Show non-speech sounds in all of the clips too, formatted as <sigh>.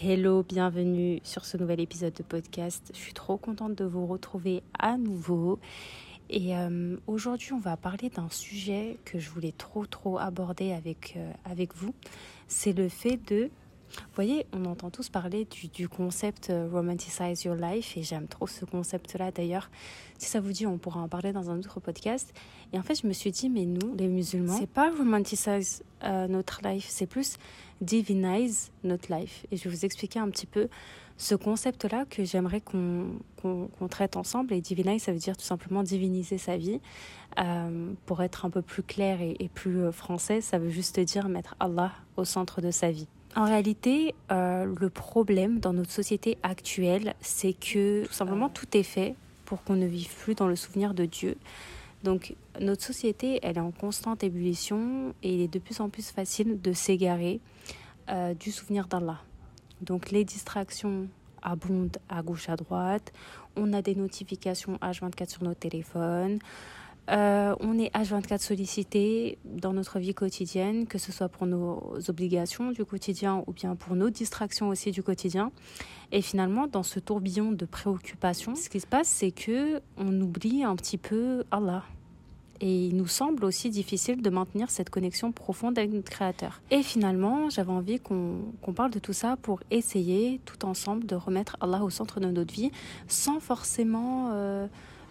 Hello, bienvenue sur ce nouvel épisode de podcast. Je suis trop contente de vous retrouver à nouveau. Et euh, aujourd'hui, on va parler d'un sujet que je voulais trop trop aborder avec, euh, avec vous. C'est le fait de vous voyez, on entend tous parler du, concept euh, romanticize your life et j'aime trop ce concept-là d'ailleurs. Si ça vous dit, on pourra en parler dans un autre podcast. Et en fait, je me suis dit, mais nous, les musulmans, c'est pas romanticize euh, notre life, c'est plus divinize notre life. Et je vais vous expliquer un petit peu ce concept-là que j'aimerais qu'on traite ensemble. Et divinize, ça veut dire tout simplement diviniser sa vie. Euh, pour être un peu plus clair et, et plus français, ça veut juste dire mettre Allah au centre de sa vie. En réalité, euh, le problème dans notre société actuelle, c'est que tout simplement tout est fait pour qu'on ne vive plus dans le souvenir de Dieu. Donc notre société, elle est en constante ébullition et il est de plus en plus facile de s'égarer euh, du souvenir d'Allah. Donc les distractions abondent à gauche à droite. On a des notifications H24 sur nos téléphones. Euh, on est H24 sollicité dans notre vie quotidienne, que ce soit pour nos obligations du quotidien ou bien pour nos distractions aussi du quotidien. Et finalement, dans ce tourbillon de préoccupations, ce qui se passe, c'est que on oublie un petit peu Allah. Et il nous semble aussi difficile de maintenir cette connexion profonde avec notre Créateur. Et finalement, j'avais envie qu'on parle de tout ça pour essayer tout ensemble de remettre Allah au centre de notre vie sans forcément... Euh,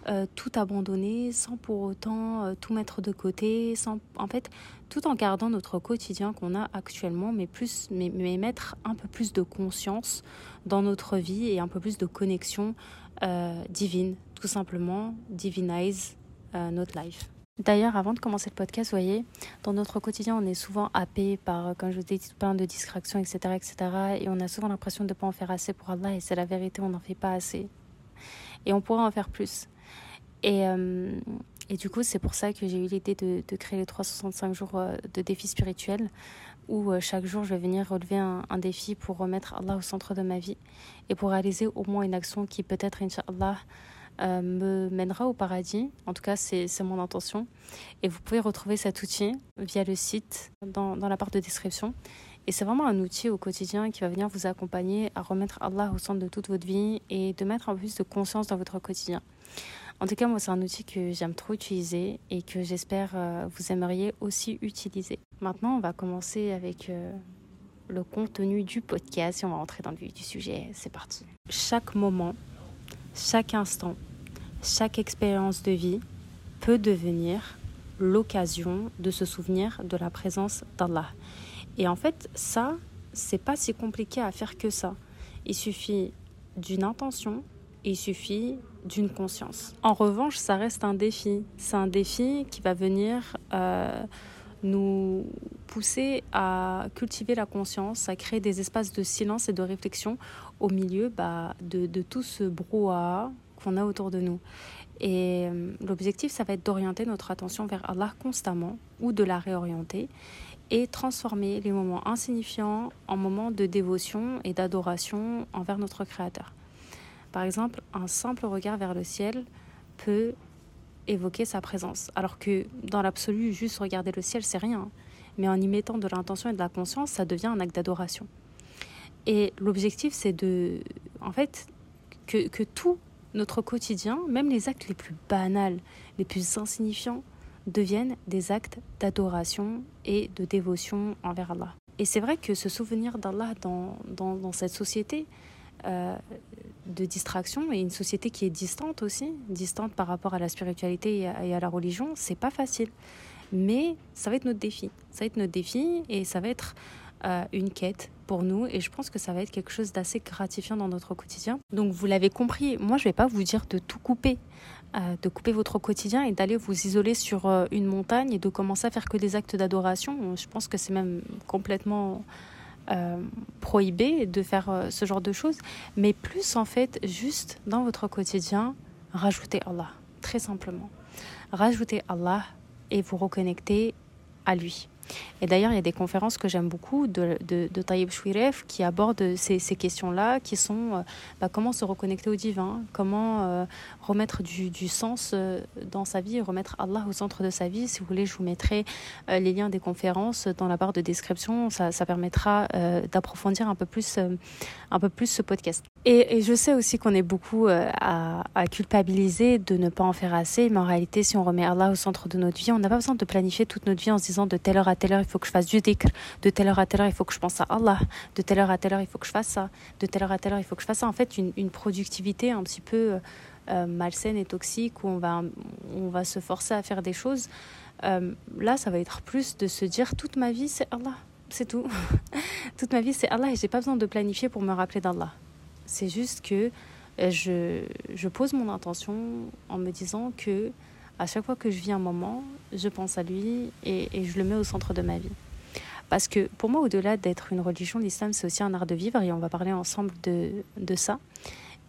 euh, tout abandonner sans pour autant euh, tout mettre de côté, sans, en fait, tout en gardant notre quotidien qu'on a actuellement, mais, plus, mais, mettre un peu plus de conscience dans notre vie et un peu plus de connexion euh, divine, tout simplement, divinize notre life. D'ailleurs, avant de commencer le podcast, vous voyez, dans notre quotidien, on est souvent happé par, comme je vous dis, plein de distractions, etc., etc. Et on a souvent l'impression de ne pas en faire assez pour Allah. Et c'est la vérité, on n'en fait pas assez. Et on pourrait en faire plus. Et, euh, et du coup, c'est pour ça que j'ai eu l'idée de, créer les 365 jours euh, de défis spirituels, où euh, chaque jour, je vais venir relever un, défi pour remettre Allah au centre de ma vie et pour réaliser au moins une action qui peut-être, Inch'Allah, me mènera au paradis. En tout cas, c'est mon intention. Et vous pouvez retrouver cet outil via le site dans, dans la barre de description. Et c'est vraiment un outil au quotidien qui va venir vous accompagner à remettre Allah au centre de toute votre vie et de mettre un peu plus de conscience dans votre quotidien. En tout cas, moi, c'est un outil que j'aime trop utiliser et que j'espère euh, vous aimeriez aussi utiliser. Maintenant, on va commencer avec euh, le contenu du podcast et on va entrer dans le vif du sujet. C'est parti. Chaque moment, chaque instant, chaque expérience de vie peut devenir l'occasion de se souvenir de la présence d'Allah. Et en fait, ça, c'est pas si compliqué à faire que ça. Il suffit d'une intention, il suffit d'une conscience. En revanche, ça reste un défi. C'est un défi qui va venir euh, nous pousser à cultiver la conscience, à créer des espaces de silence et de réflexion au milieu bah, de, tout ce brouhaha qu'on a autour de nous. Et euh, l'objectif, ça va être d'orienter notre attention vers Allah constamment ou de la réorienter et transformer les moments insignifiants en moments de dévotion et d'adoration envers notre Créateur. Par exemple, un simple regard vers le ciel peut évoquer sa présence. Alors que dans l'absolu, juste regarder le ciel, c'est rien. Mais en y mettant de l'intention et de la conscience, ça devient un acte d'adoration. Et l'objectif, c'est de, en fait, que, tout notre quotidien, même les actes les plus banals, les plus insignifiants, deviennent des actes d'adoration et de dévotion envers Allah. Et c'est vrai que ce souvenir d'Allah dans, dans, cette société, euh, de distraction et une société qui est distante aussi, distante par rapport à la spiritualité et à, la religion, c'est pas facile. Mais ça va être notre défi. Ça va être notre défi et ça va être euh, une quête pour nous et je pense que ça va être quelque chose d'assez gratifiant dans notre quotidien. Donc vous l'avez compris, moi je vais pas vous dire de tout couper, euh, de couper votre quotidien et d'aller vous isoler sur une montagne et de commencer à faire que des actes d'adoration. Je pense que c'est même complètement euh, prohibé de faire euh, ce genre de choses, mais plus en fait juste dans votre quotidien, rajoutez Allah, très simplement. Rajoutez Allah et vous reconnectez à lui. Et d'ailleurs, il y a des conférences que j'aime beaucoup de, de, de Chouiref qui abordent ces, ces questions-là, qui sont euh, bah, comment se reconnecter au divin, comment euh, remettre du, du, sens euh, dans sa vie, remettre Allah au centre de sa vie. Si vous voulez, je vous mettrai les liens des conférences dans la barre de description. Ça, ça permettra d'approfondir un peu plus, un peu plus ce podcast. Et, et je sais aussi qu'on est beaucoup à, à culpabiliser de ne pas en faire assez, mais en réalité, si on remet Allah au centre de notre vie, on n'a pas besoin de planifier toute notre vie en se disant de telle heure à telle heure, il faut que je fasse du dhikr, de telle heure à telle heure, il faut que je pense à Allah, de telle heure à telle heure, il faut que je fasse ça, de telle heure à telle heure, il faut que je fasse ça. En fait, une, productivité un petit peu euh, malsaine et toxique où on va, on va se forcer à faire des choses. Euh, là, ça va être plus de se dire toute ma vie, c'est Allah. C'est tout. <laughs> toute ma vie, c'est Allah et j'ai pas besoin de planifier pour me rappeler d'Allah. C'est juste que euh, je, je pose mon intention en me disant que à chaque fois que je vis un moment, je pense à lui et, je le mets au centre de ma vie. Parce que pour moi, au-delà d'être une religion, l'islam, c'est aussi un art de vivre et on va parler ensemble de, de ça.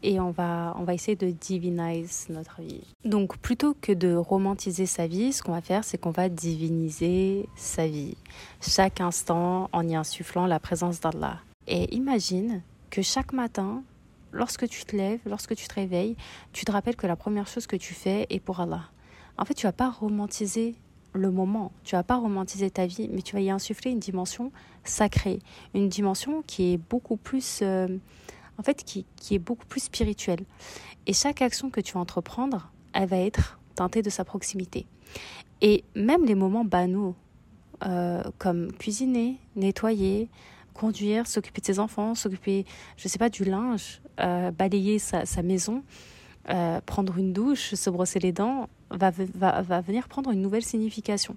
Et on va, on va essayer de divinize notre vie. Donc plutôt que de romantiser sa vie, ce qu'on va faire, c'est qu'on va diviniser sa vie. Chaque instant en y insufflant la présence d'Allah. Et imagine que chaque matin, lorsque tu te lèves, lorsque tu te réveilles, tu te rappelles que la première chose que tu fais est pour Allah en fait, tu vas pas romantiser le moment, tu vas pas romantiser ta vie, mais tu vas y insuffler une dimension sacrée, une dimension qui est beaucoup plus, euh, en fait, qui, est beaucoup plus spirituelle. Et chaque action que tu vas entreprendre, elle va être teintée de sa proximité. Et même les moments banaux, euh, comme cuisiner, nettoyer, conduire, s'occuper de ses enfants, s'occuper, je sais pas, du linge, euh, balayer sa maison, euh, prendre une douche, se brosser les dents, va, va, va venir prendre une nouvelle signification.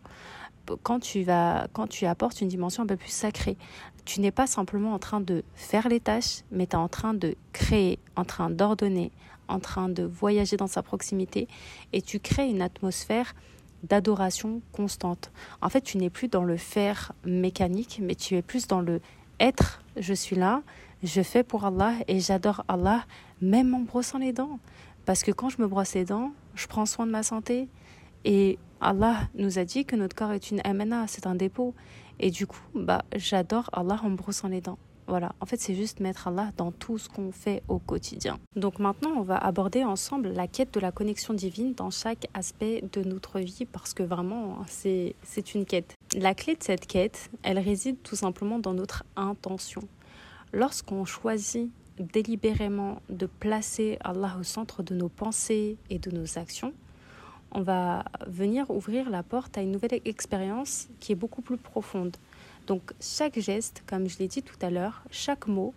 Quand tu, vas, quand tu apportes une dimension un peu plus sacrée, tu n'es pas simplement en train de faire les tâches, mais tu es en train de créer, en train d'ordonner, en train de voyager dans sa proximité, et tu crées une atmosphère d'adoration constante. En fait, tu n'es plus dans le faire mécanique, mais tu es plus dans le être, je suis là, je fais pour Allah et j'adore Allah, même en brossant les dents. Parce que quand je me brosse les dents, je prends soin de ma santé. Et Allah nous a dit que notre corps est une amana, c'est un dépôt. Et du coup, bah, j'adore Allah en me brossant les dents. Voilà, en fait, c'est juste mettre Allah dans tout ce qu'on fait au quotidien. Donc maintenant, on va aborder ensemble la quête de la connexion divine dans chaque aspect de notre vie parce que vraiment, c'est une quête. La clé de cette quête, elle réside tout simplement dans notre intention. Lorsqu'on choisit délibérément de placer Allah au centre de nos pensées et de nos actions, on va venir ouvrir la porte à une nouvelle expérience qui est beaucoup plus profonde. Donc chaque geste, comme je l'ai dit tout à l'heure, chaque mot,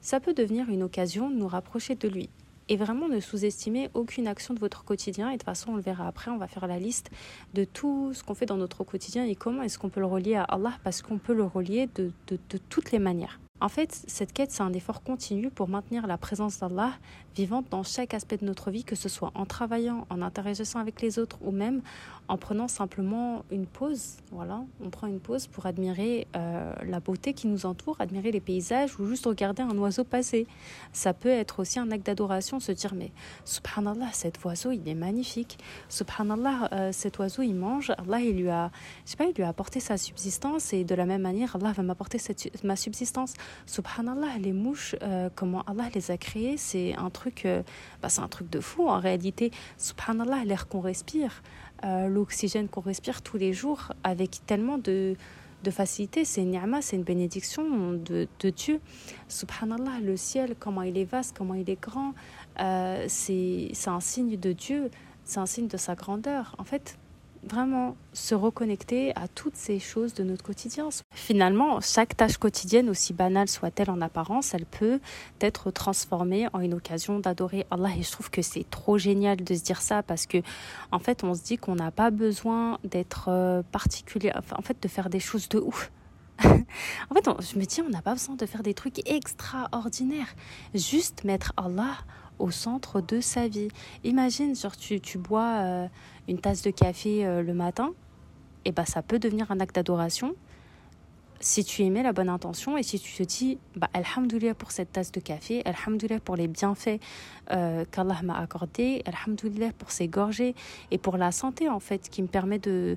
ça peut devenir une occasion de nous rapprocher de lui. Et vraiment ne sous-estimer aucune action de votre quotidien. Et de toute façon, on le verra après, on va faire la liste de tout ce qu'on fait dans notre quotidien et comment est-ce qu'on peut le relier à Allah, parce qu'on peut le relier de, de, de toutes les manières. En fait, cette quête, c'est un effort continu pour maintenir la présence d'Allah vivante dans chaque aspect de notre vie, que ce soit en travaillant, en interagissant avec les autres ou même en prenant simplement une pause. Voilà, on prend une pause pour admirer euh, la beauté qui nous entoure, admirer les paysages ou juste regarder un oiseau passer. Ça peut être aussi un acte d'adoration, se dire mais subhanallah, cet oiseau, il est magnifique. Subhanallah, euh, cet oiseau, il mange. Allah, il lui a, je sais pas, il lui a apporté sa subsistance et de la même manière, Allah va m'apporter ma subsistance. Subhanallah, les mouches, euh, comment Allah les a créées, c'est un truc, euh, bah, c'est un truc de fou en réalité. Subhanallah, l'air qu'on respire, euh, l'oxygène qu'on respire tous les jours avec tellement de, de facilité, c'est une ni'ma, c'est une bénédiction de, de, Dieu. Subhanallah, le ciel, comment il est vaste, comment il est grand, c'est un signe de Dieu, c'est un signe de sa grandeur. En fait, vraiment se reconnecter à toutes ces choses de notre quotidien. Finalement, chaque tâche quotidienne, aussi banale soit-elle en apparence, elle peut être transformée en une occasion d'adorer Allah. Et je trouve que c'est trop génial de se dire ça parce que, en fait, on se dit qu'on n'a pas besoin d'être euh, particulier, en fait, de faire des choses de ouf. <laughs> en fait, on, je me dis, on n'a pas besoin de faire des trucs extraordinaires. Juste mettre Allah au centre de sa vie. Imagine, genre, tu, tu bois euh, une tasse de café euh, le matin, et ben ça peut devenir un acte d'adoration. si tu émets la bonne intention et si tu te dis bah, Alhamdoulilah pour cette tasse de café, Alhamdoulilah pour les bienfaits euh, qu'Allah m'a accordés, Alhamdoulilah pour ces gorgées et pour la santé en fait qui me permet de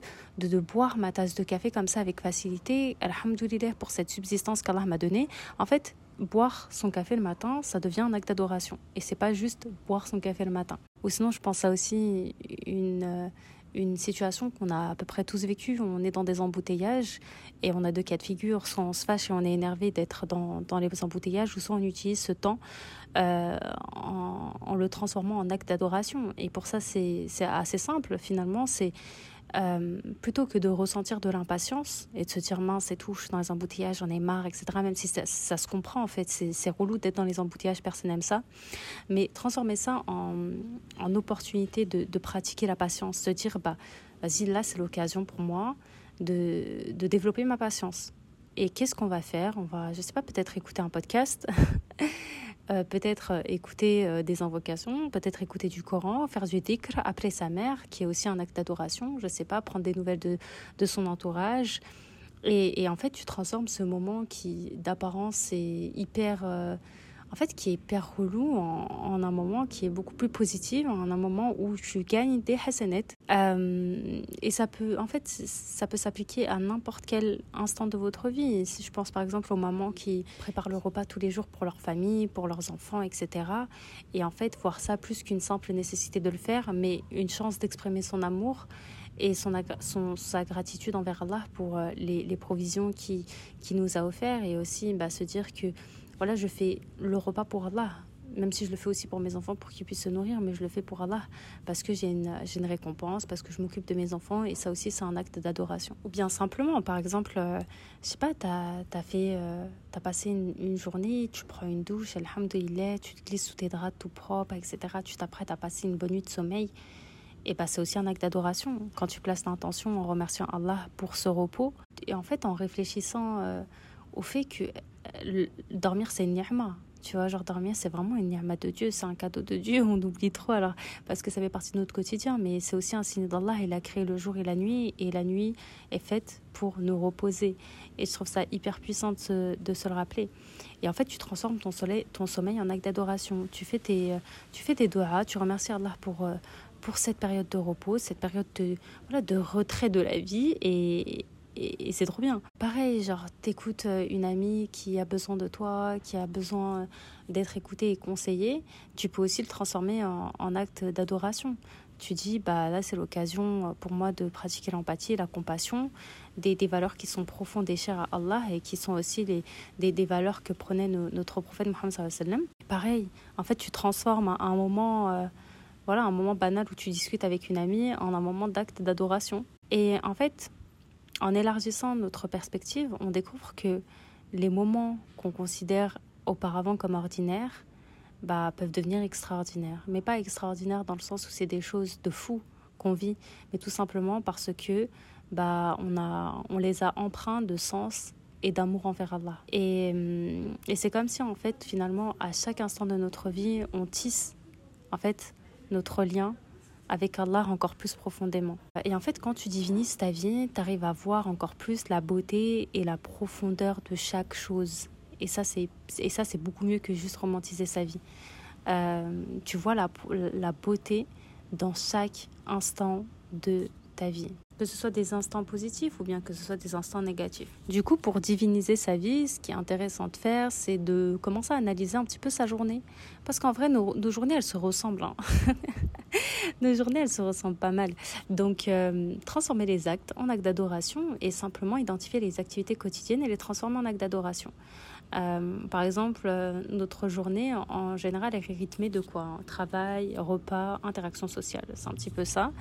boire ma tasse de café comme ça avec facilité, Alhamdoulilah pour cette subsistance qu'Allah m'a donnée. En fait, boire son café le matin, ça devient un acte d'adoration et c'est pas juste boire son café le matin. Ou sinon, je pense à aussi une. Euh, une situation qu'on a à peu près tous vécue. On est dans des embouteillages et on a deux cas de figure. Soit on se fâche et on est énervé d'être dans, dans les embouteillages, ou soit on utilise ce temps euh, en, le transformant en acte d'adoration. Et pour ça, c'est assez simple finalement. C'est euh, plutôt que de ressentir de l'impatience et de se dire mince et tout, je suis dans les embouteillages, j'en ai marre, etc. Même si ça, se comprend en fait, c'est relou d'être dans les embouteillages, personne n'aime ça. Mais transformer ça en, en opportunité de, de, pratiquer la patience, se dire bah vas-y là c'est l'occasion pour moi de, de développer ma patience. Et qu'est-ce qu'on va faire? On va, je sais pas, peut-être écouter un podcast. <laughs> Euh, peut-être euh, écouter euh, des invocations, peut-être écouter du Coran, faire du dhikr après sa mère, qui est aussi un acte d'adoration, je ne sais pas, prendre des nouvelles de, de son entourage. Et, et, en fait, tu transformes ce moment qui, d'apparence, est hyper en fait, qui est hyper relou en, un moment qui est beaucoup plus positif, en un moment où tu gagnes des hasanettes. Euh, et ça peut, en fait, ça peut s'appliquer à n'importe quel instant de votre vie. Si je pense par exemple aux mamans qui préparent le repas tous les jours pour leur famille, pour leurs enfants, etc. Et en fait, voir ça plus qu'une simple nécessité de le faire, mais une chance d'exprimer son amour et son, son, sa gratitude envers Allah pour euh, les, provisions qu'il qui nous a offertes et aussi bah, se dire que voilà, je fais le repas pour Allah, même si je le fais aussi pour mes enfants pour qu'ils puissent se nourrir, mais je le fais pour Allah parce que j'ai une, une récompense, parce que je m'occupe de mes enfants et ça aussi c'est un acte d'adoration. Ou bien simplement, par exemple, euh, je sais pas, tu as, fait, euh, as passé une, une, journée, tu prends une douche, alhamdoulilah, tu te glisses sous tes draps tout propre, etc. Tu t'apprêtes à passer une bonne nuit de sommeil. Et bah, c'est aussi un acte d'adoration. Quand tu places l'intention en remerciant Allah pour ce repos, et en fait en réfléchissant euh, au fait que dormir, c'est une ni'ma. Tu vois, genre dormir, c'est vraiment une ni'ma de Dieu, c'est un cadeau de Dieu, on oublie trop alors, parce que ça fait partie de notre quotidien, mais c'est aussi un signe d'Allah, il a créé le jour et la nuit, et la nuit est faite pour nous reposer. Et je trouve ça hyper puissant de se, le rappeler. Et en fait, tu transformes ton, ton sommeil en acte d'adoration. Tu fais tes, tu fais tes doigts, tu remercies Allah pour, pour cette période de repos, cette période de, de retrait de la vie, et, et, c'est trop bien. Pareil, genre, t'écoutes euh, une amie qui a besoin de toi, qui a besoin d'être écoutée et conseillée, tu peux aussi le transformer en, acte d'adoration. Tu dis, bah là, c'est l'occasion euh, pour moi de pratiquer l'empathie la compassion, des, valeurs qui sont profondes et chères à Allah et qui sont aussi des, valeurs que prenait notre prophète Mohammed. Pareil, en fait, tu transformes un, moment, euh, voilà, un moment banal où tu discutes avec une amie en un moment d'acte d'adoration. Et en fait, en élargissant notre perspective, on découvre que les moments qu'on considère auparavant comme ordinaires bah, peuvent devenir extraordinaires. Mais pas extraordinaires dans le sens où c'est des choses de fou qu'on vit, mais tout simplement parce que bah, on, les a empreints de sens et d'amour envers Allah. Et, hum, et c'est comme si, en fait, finalement, à chaque instant de notre vie, on tisse, en fait, notre lien avec Allah encore plus profondément. Et en fait, quand tu divinises ta vie, tu arrives à voir encore plus la beauté et la profondeur de chaque chose. Et ça, c'est, beaucoup mieux que juste romantiser sa vie. Euh, tu vois la, la beauté dans chaque instant de ta vie que ce soit des instants positifs ou bien que ce soit des instants négatifs. Du coup, pour diviniser sa vie, ce qui est intéressant de faire, c'est de commencer à analyser un petit peu sa journée. Parce qu'en vrai, nos, nos, journées, elles se ressemblent. Hein. <laughs> nos journées, elles se ressemblent pas mal. Donc, euh, transformer les actes en actes d'adoration et simplement identifier les activités quotidiennes et les transformer en actes d'adoration. Euh, par exemple, euh, notre journée, en général, est rythmée de quoi? Travail, repas, interaction sociale. C'est un petit peu ça.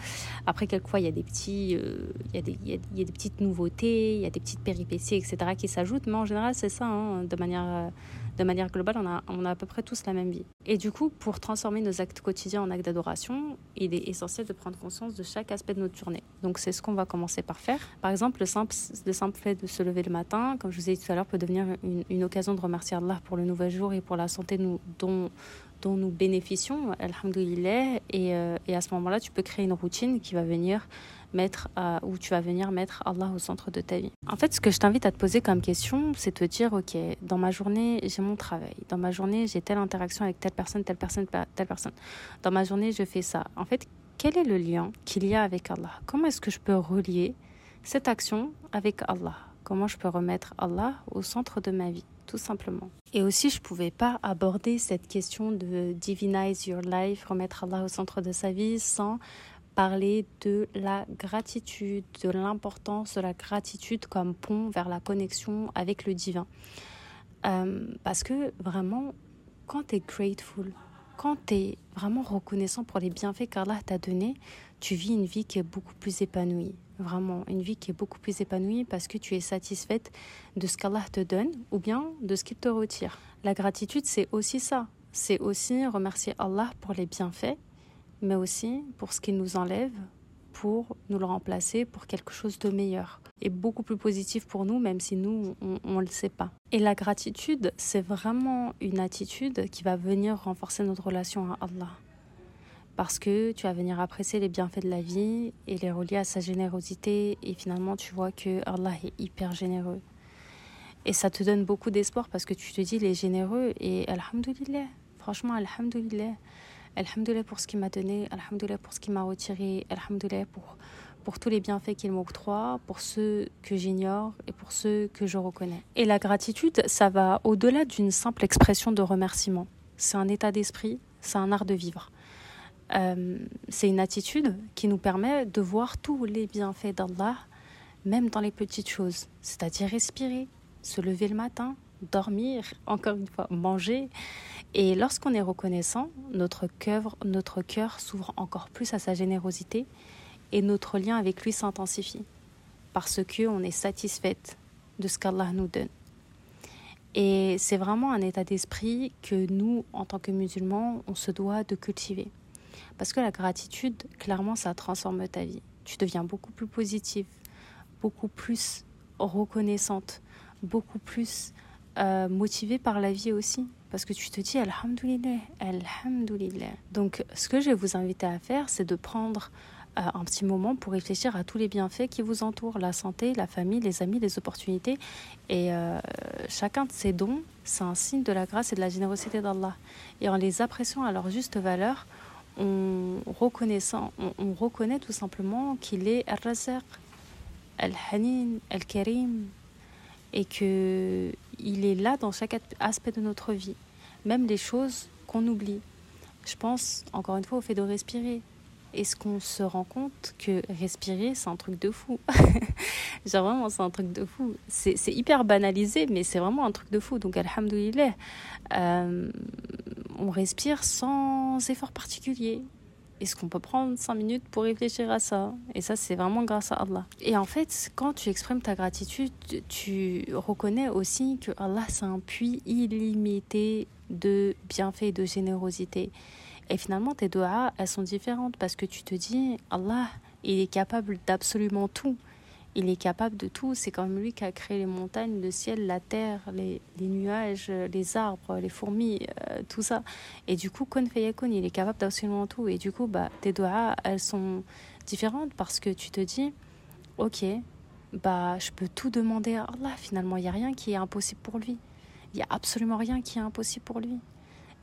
Après, quelquefois, il y a des il, y a des, des petites nouveautés, il y a des petites péripéties, etc. qui s'ajoutent. Mais en général, c'est ça, hein, de manière de manière globale, on a, on a à peu près tous la même vie. Et du coup, pour transformer nos actes quotidiens en actes d'adoration, il est essentiel de prendre conscience de chaque aspect de notre journée. Donc c'est ce qu'on va commencer par faire. Par exemple, le simple, le simple fait de se lever le matin, comme je vous ai dit tout à l'heure, peut devenir une, une, occasion de remercier Allah pour le nouvel jour et pour la santé dont, dont nous bénéficions, alhamdoulilah. Et, euh, et à ce moment-là, tu peux créer une routine qui va venir mettre où tu vas venir mettre Allah au centre de ta vie. En fait, ce que je t'invite à te poser comme question, c'est te dire ok, dans ma journée, j'ai mon travail. Dans ma journée, j'ai telle interaction avec telle personne, telle personne, telle personne. Dans ma journée, je fais ça. En fait, quel est le lien qu'il y a avec Allah? Comment est-ce que je peux relier cette action avec Allah? Comment je peux remettre Allah au centre de ma vie tout simplement? Et aussi, je ne pouvais pas aborder cette question de divinize your life, remettre Allah au centre de sa vie, sans parler de la gratitude, de l'importance de la gratitude comme pont vers la connexion avec le divin. Euh, parce que vraiment, quand tu es grateful, quand tu es vraiment reconnaissant pour les bienfaits qu'Allah t'a donnés, tu vis une vie qui est beaucoup plus épanouie. Vraiment, une vie qui est beaucoup plus épanouie parce que tu es satisfaite de ce qu'Allah te donne ou bien de ce qu'il te retire. La gratitude, c'est aussi ça. C'est aussi remercier Allah pour les bienfaits, mais aussi pour ce qu'il nous enlève pour nous le remplacer pour quelque chose de meilleur et beaucoup plus positif pour nous, même si nous, on ne le sait pas. Et la gratitude, c'est vraiment une attitude qui va venir renforcer notre relation à Allah. Parce que tu vas venir apprécier les bienfaits de la vie et les relier à sa générosité. Et finalement, tu vois que Allah est hyper généreux. Et ça te donne beaucoup d'espoir parce que tu te dis, il est généreux. Et Alhamdulillah, franchement, Alhamdulillah. Alhamdulillah pour ce qu'il m'a donné, Alhamdulillah pour ce qu'il m'a retiré, Alhamdulillah pour, pour tous les bienfaits qu'il m'octroie, pour ceux que j'ignore et pour ceux que je reconnais. Et la gratitude, ça va au-delà d'une simple expression de remerciement. C'est un état d'esprit, c'est un art de vivre. Euh, c'est une attitude qui nous permet de voir tous les bienfaits d'Allah, même dans les petites choses, c'est-à-dire respirer, se lever le matin, dormir, encore une fois, manger. Et lorsqu'on est reconnaissant, notre cœur, s'ouvre encore plus à sa générosité et notre lien avec lui s'intensifie parce qu'on est satisfaite de ce qu'Allah nous donne. Et c'est vraiment un état d'esprit que nous, en tant que musulmans, on se doit de cultiver. Parce que la gratitude, clairement, ça transforme ta vie. Tu deviens beaucoup plus positive, beaucoup plus reconnaissante, beaucoup plus euh, motivée par la vie aussi. Parce que tu te dis Alhamdulillah, Alhamdulillah. Donc, ce que je vais vous inviter à faire, c'est de prendre euh, un petit moment pour réfléchir à tous les bienfaits qui vous entourent, la santé, la famille, les amis, les opportunités. Et euh, chacun de ces dons, c'est un signe de la grâce et de la générosité d'Allah. Et en les appréciant à leur juste valeur, on, reconnaît tout simplement qu'il est Al-Razaq, Al-Hanin, Al-Karim, et qu'il est là dans chaque aspect de notre vie, même les choses qu'on oublie. Je pense encore une fois au fait de respirer. Est-ce qu'on se rend compte que respirer, c'est un truc de fou? <laughs> Genre vraiment, c'est un truc de fou. C'est hyper banalisé, mais c'est vraiment un truc de fou. Donc, alhamdoulilah, euh, on respire sans effort particulier. Est-ce qu'on peut prendre 5 minutes pour réfléchir à ça? Et ça, c'est vraiment grâce à Allah. Et en fait, quand tu exprimes ta gratitude, tu reconnais aussi que Allah, c'est un puits illimité de bienfaits et de générosité. Et finalement, tes doigts, elles sont différentes parce que tu te dis, Allah, il est capable d'absolument tout. Il est capable de tout. C'est comme lui qui a créé les montagnes, le ciel, la terre, les, nuages, les arbres, les fourmis, euh, tout ça. Et du coup, Kun Fayakun, il est capable d'absolument tout. Et du coup, bah, tes doigts, elles sont différentes parce que tu te dis, ok, bah, je peux tout demander à Allah. Finalement, il n'y a rien qui est impossible pour lui. Il n'y a absolument rien qui est impossible pour lui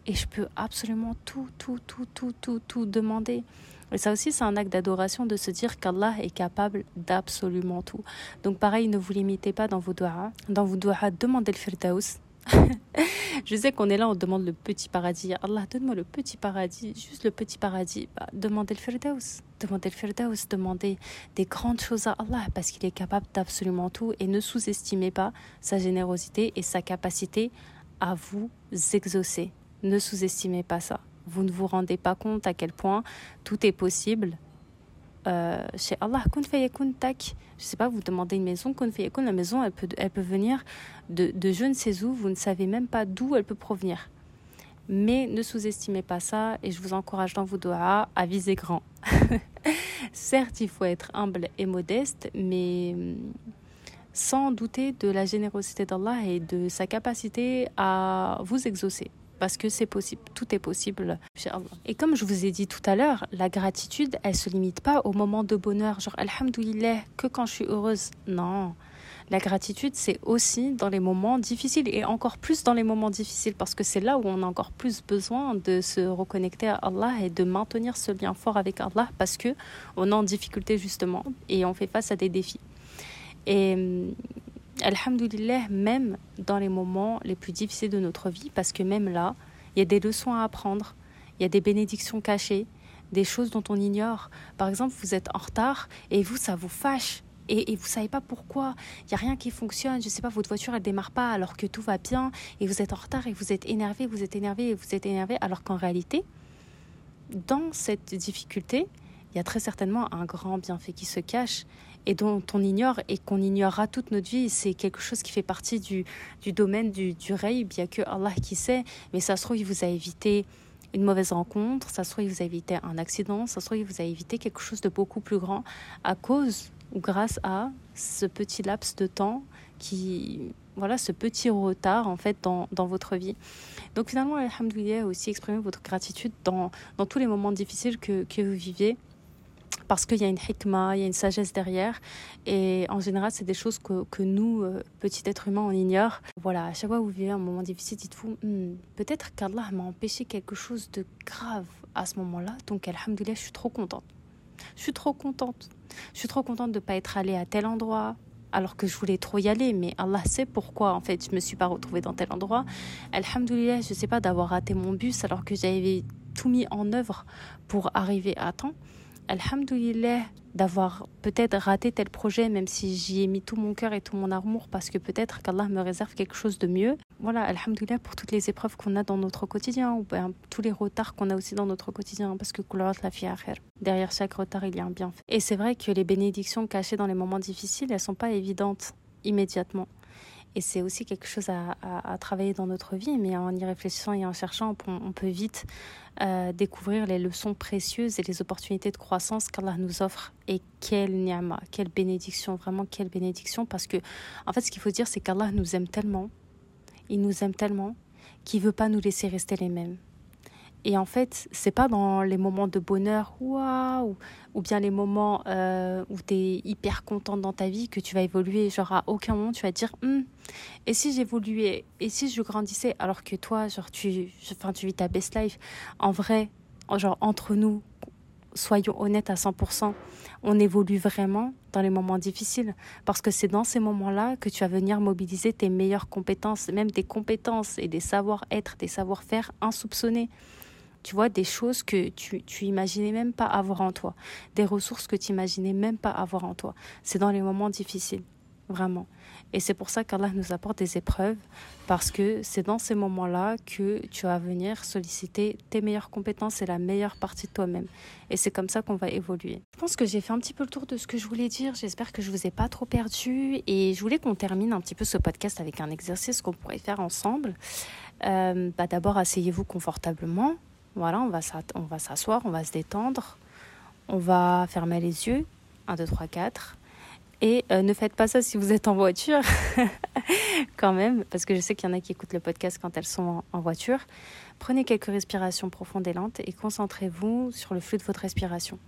et je peux absolument tout, tout, tout, tout, tout, tout demander. Et ça aussi, c'est un acte d'adoration de se dire qu'Allah est capable d'absolument tout. Donc pareil, ne vous limitez pas dans vos doigts. Dans vos doigts, demandez le firdaus. <laughs> je sais qu'on est là, on demande le petit paradis. Allah, donne-moi le petit paradis, juste le petit paradis. Bah, demandez le firdaus. Demandez le firdaus, demandez des grandes choses à Allah parce qu'il est capable d'absolument tout. Et ne sous-estimez pas sa générosité et sa capacité à vous exaucer. Ne sous-estimez pas ça. Vous ne vous rendez pas compte à quel point tout est possible. Euh, chez Allah, kun fayakun tak. Je sais pas, vous demandez une maison, kun la maison, elle peut, elle peut venir de, de je ne sais où, vous ne savez même pas d'où elle peut provenir. Mais ne sous-estimez pas ça et je vous encourage dans vos doigts à viser grand. <laughs> Certes, il faut être humble et modeste, mais hum, sans douter de la générosité d'Allah et de sa capacité à vous exaucer parce que c'est possible, tout est possible. Et comme je vous ai dit tout à l'heure, la gratitude, elle se limite pas au moment de bonheur, genre alhamdoulilah, que quand je suis heureuse. Non. La gratitude, c'est aussi dans les moments difficiles et encore plus dans les moments difficiles parce que c'est là où on a encore plus besoin de se reconnecter à Allah et de maintenir ce lien fort avec Allah parce que on est en difficulté justement et on fait face à des défis. Et Alhamdulillah, même dans les moments les plus difficiles de notre vie, parce que même là, il y a des leçons à apprendre, il y a des bénédictions cachées, des choses dont on ignore. Par exemple, vous êtes en retard et vous, ça vous fâche. Et, vous ne savez pas pourquoi. Il n'y a rien qui fonctionne. Je sais pas, votre voiture, elle démarre pas alors que tout va bien. Et vous êtes en retard et vous êtes énervé, vous êtes énervé et vous êtes énervé. Alors qu'en réalité, dans cette difficulté, il y a très certainement un grand bienfait qui se cache et dont on ignore et qu'on ignorera toute notre vie. C'est quelque chose qui fait partie du, domaine du, du rêve, bien que Allah qui sait. Mais ça se trouve, il vous a évité une mauvaise rencontre, ça se trouve, il vous a évité un accident, ça se trouve, il vous a évité quelque chose de beaucoup plus grand à cause ou grâce à ce petit laps de temps qui voilà ce petit retard en fait dans, dans votre vie. Donc finalement, Alhamdoulilah, aussi exprimer votre gratitude dans, dans tous les moments difficiles que, que vous vivez parce qu'il y a une hikmah, il y a une sagesse derrière. Et en général, c'est des choses que, nous, euh, petits êtres humains, on ignore. Voilà, à chaque fois que vous vivez un moment difficile, dites-vous, hmm, peut-être qu'Allah m'a empêché quelque chose de grave à ce moment-là. Donc, alhamdoulilah, je suis trop contente. Je suis trop contente. Je suis trop contente de ne pas être allée à tel endroit, alors que je voulais trop y aller, mais Allah sait pourquoi en fait je me suis pas retrouvée dans tel endroit. Alhamdoulilah, je sais pas d'avoir raté mon bus alors que j'avais tout mis en œuvre pour arriver à temps. Alhamdoulilah d'avoir peut-être raté tel projet, même si j'y ai mis tout mon cœur et tout mon amour, parce que peut-être qu'Allah me réserve quelque chose de mieux. Voilà, Alhamdoulilah pour toutes les épreuves qu'on a dans notre quotidien, ou bien tous les retards qu'on a aussi dans notre quotidien, parce que la derrière chaque retard, il y a un bienfait. Et c'est vrai que les bénédictions cachées dans les moments difficiles, elles sont pas évidentes immédiatement. Et c'est aussi quelque chose à, travailler dans notre vie, mais en y réfléchissant et en cherchant, on, peut vite euh, découvrir les leçons précieuses et les opportunités de croissance qu'Allah nous offre. Et quelle ni'ma, quelle bénédiction, vraiment quelle bénédiction. Parce que, en fait, ce qu'il faut dire, c'est qu'Allah nous aime tellement, il nous aime tellement, qu'il ne veut pas nous laisser rester les mêmes. Et en fait, c'est pas dans les moments de bonheur, ou bien les moments euh, où tu es hyper contente dans ta vie que tu vas évoluer. Genre, à aucun moment, tu vas te dire, hum, et si j'évoluais, et si je grandissais, alors que toi, genre, tu, enfin, tu vis ta best life. En vrai, genre, entre nous, soyons honnêtes à 100%, on évolue vraiment dans les moments difficiles. Parce que c'est dans ces moments-là que tu vas venir mobiliser tes meilleures compétences, même des compétences et des savoir-être, des savoir-faire insoupçonnés tu vois, des choses que tu, tu imaginais même pas avoir en toi, des ressources que tu imaginais même pas avoir en toi. C'est dans les moments difficiles, vraiment. Et c'est pour ça qu'Allah nous apporte des épreuves, parce que c'est dans ces moments-là que tu vas venir solliciter tes meilleures compétences et la meilleure partie de toi-même. Et c'est comme ça qu'on va évoluer. Je pense que j'ai fait un petit peu le tour de ce que je voulais dire. J'espère que je vous ai pas trop perdu. Et je voulais qu'on termine un petit peu ce podcast avec un exercice qu'on pourrait faire ensemble. Euh, bah D'abord, asseyez-vous confortablement. Voilà, on va s'asseoir, on va se détendre, on va fermer les yeux. 1, 2, 3, 4. Et euh, ne faites pas ça si vous êtes en voiture, <laughs> quand même, parce que je sais qu'il y en a qui écoutent le podcast quand elles sont en, voiture. Prenez quelques respirations profondes et lentes et concentrez-vous sur le flux de votre respiration.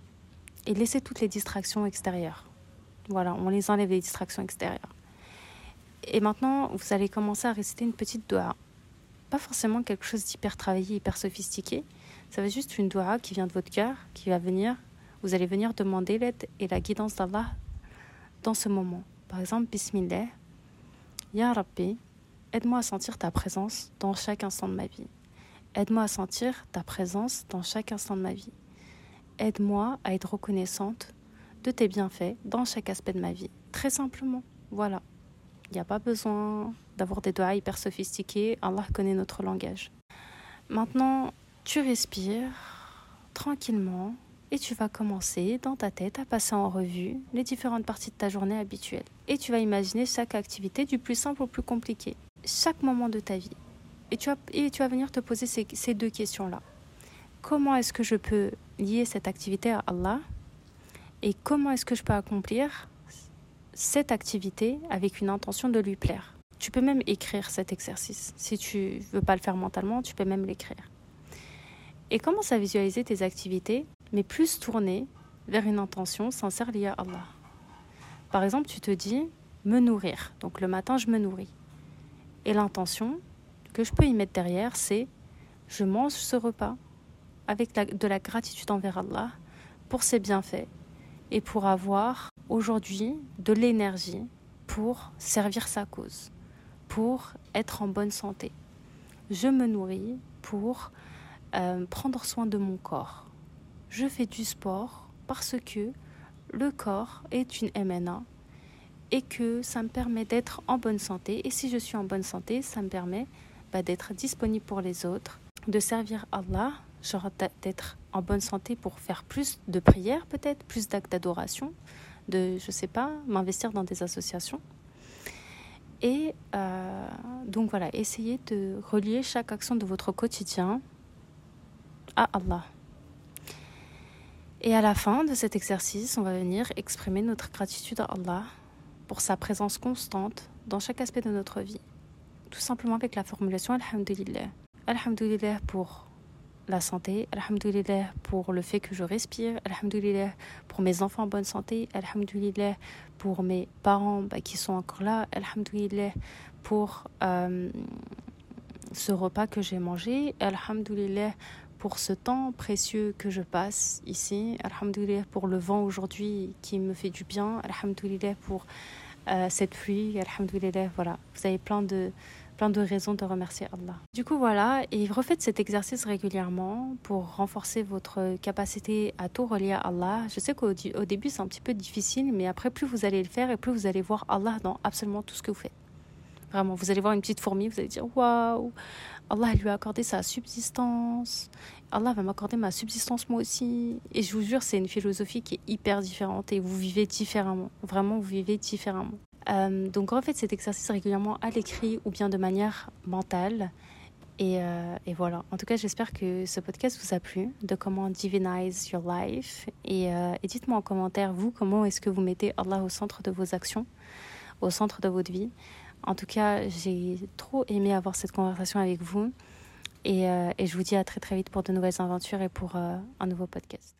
Et laissez toutes les distractions extérieures. Voilà, on les enlève les distractions extérieures. Et maintenant, vous allez commencer à réciter une petite doha. Pas forcément quelque chose d'hyper travaillé, hyper sophistiqué, ça va juste une doua qui vient de votre cœur, qui va venir. Vous allez venir demander l'aide et la guidance d'Allah dans ce moment. Par exemple, Bismillah, Ya Rabbi, aide-moi à sentir ta présence dans chaque instant de ma vie. Aide-moi à sentir ta présence dans chaque instant de ma vie. Aide-moi à être reconnaissante de tes bienfaits dans chaque aspect de ma vie. Très simplement, voilà. Il n'y a pas besoin d'avoir des doigts hyper sophistiqués. Allah connaît notre langage. Maintenant, tu respires tranquillement et tu vas commencer dans ta tête à passer en revue les différentes parties de ta journée habituelle. Et tu vas imaginer chaque activité du plus simple au plus compliqué, chaque moment de ta vie. Et tu vas, venir te poser ces, ces deux questions-là. Comment est-ce que je peux lier cette activité à Allah Et comment est-ce que je peux accomplir cette activité avec une intention de lui plaire? Tu peux même écrire cet exercice. Si tu veux pas le faire mentalement, tu peux même l'écrire. Et commence à visualiser tes activités, mais plus tournées vers une intention sincère liée à Allah? Par exemple, tu te dis me nourrir. Donc le matin, je me nourris. Et l'intention que je peux y mettre derrière, c'est je mange ce repas avec de la gratitude envers Allah pour ses bienfaits et pour avoir aujourd'hui de l'énergie pour servir sa cause, pour être en bonne santé. Je me nourris pour euh, prendre soin de mon corps. Je fais du sport parce que le corps est une MNA et que ça me permet d'être en bonne santé. Et si je suis en bonne santé, ça me permet bah, d'être disponible pour les autres, de servir Allah, genre d'être en bonne santé pour faire plus de prières peut-être, plus d'actes d'adoration, de, je sais pas, m'investir dans des associations. Et euh, donc voilà, essayez de relier chaque action de votre quotidien Allah. Et à la fin de cet exercice, on va venir exprimer notre gratitude à Allah pour sa présence constante dans chaque aspect de notre vie. Tout simplement avec la formulation Alhamdulillah. Alhamdulillah pour la santé, Alhamdulillah pour le fait que je respire, Alhamdulillah pour mes enfants en bonne santé, Alhamdulillah pour mes parents bah, qui sont encore là, Alhamdulillah pour euh, ce repas que j'ai mangé, Alhamdulillah pour ce temps précieux que je passe ici, Alhamdulillah pour le vent aujourd'hui qui me fait du bien, Alhamdulillah pour euh, cette pluie, Alhamdulillah, voilà, vous avez plein de plein de raisons de remercier Allah. Du coup, voilà, et refaites cet exercice régulièrement pour renforcer votre capacité à tout relier à Allah. Je sais qu'au début, c'est un petit peu difficile, mais après, plus vous allez le faire et plus vous allez voir Allah dans absolument tout ce que vous faites. Vraiment, vous allez voir une petite fourmi, vous allez dire Waouh, Allah lui a accordé sa subsistance. Allah va m'accorder ma subsistance moi aussi. Et je vous jure, c'est une philosophie qui est hyper différente et vous vivez différemment. Vraiment, vous vivez différemment. Euh, donc refaites cet exercice régulièrement à l'écrit ou bien de manière mentale. Et, euh, et, voilà. En tout cas, j'espère que ce podcast vous a plu, de comment divinize your life. Euh, et dites-moi en commentaire, vous, comment est-ce que vous mettez Allah au centre de vos actions, au centre de votre vie. En tout cas, j'ai trop aimé avoir cette conversation avec vous. Et, et, je vous dis à très très vite pour de nouvelles aventures et pour un nouveau podcast.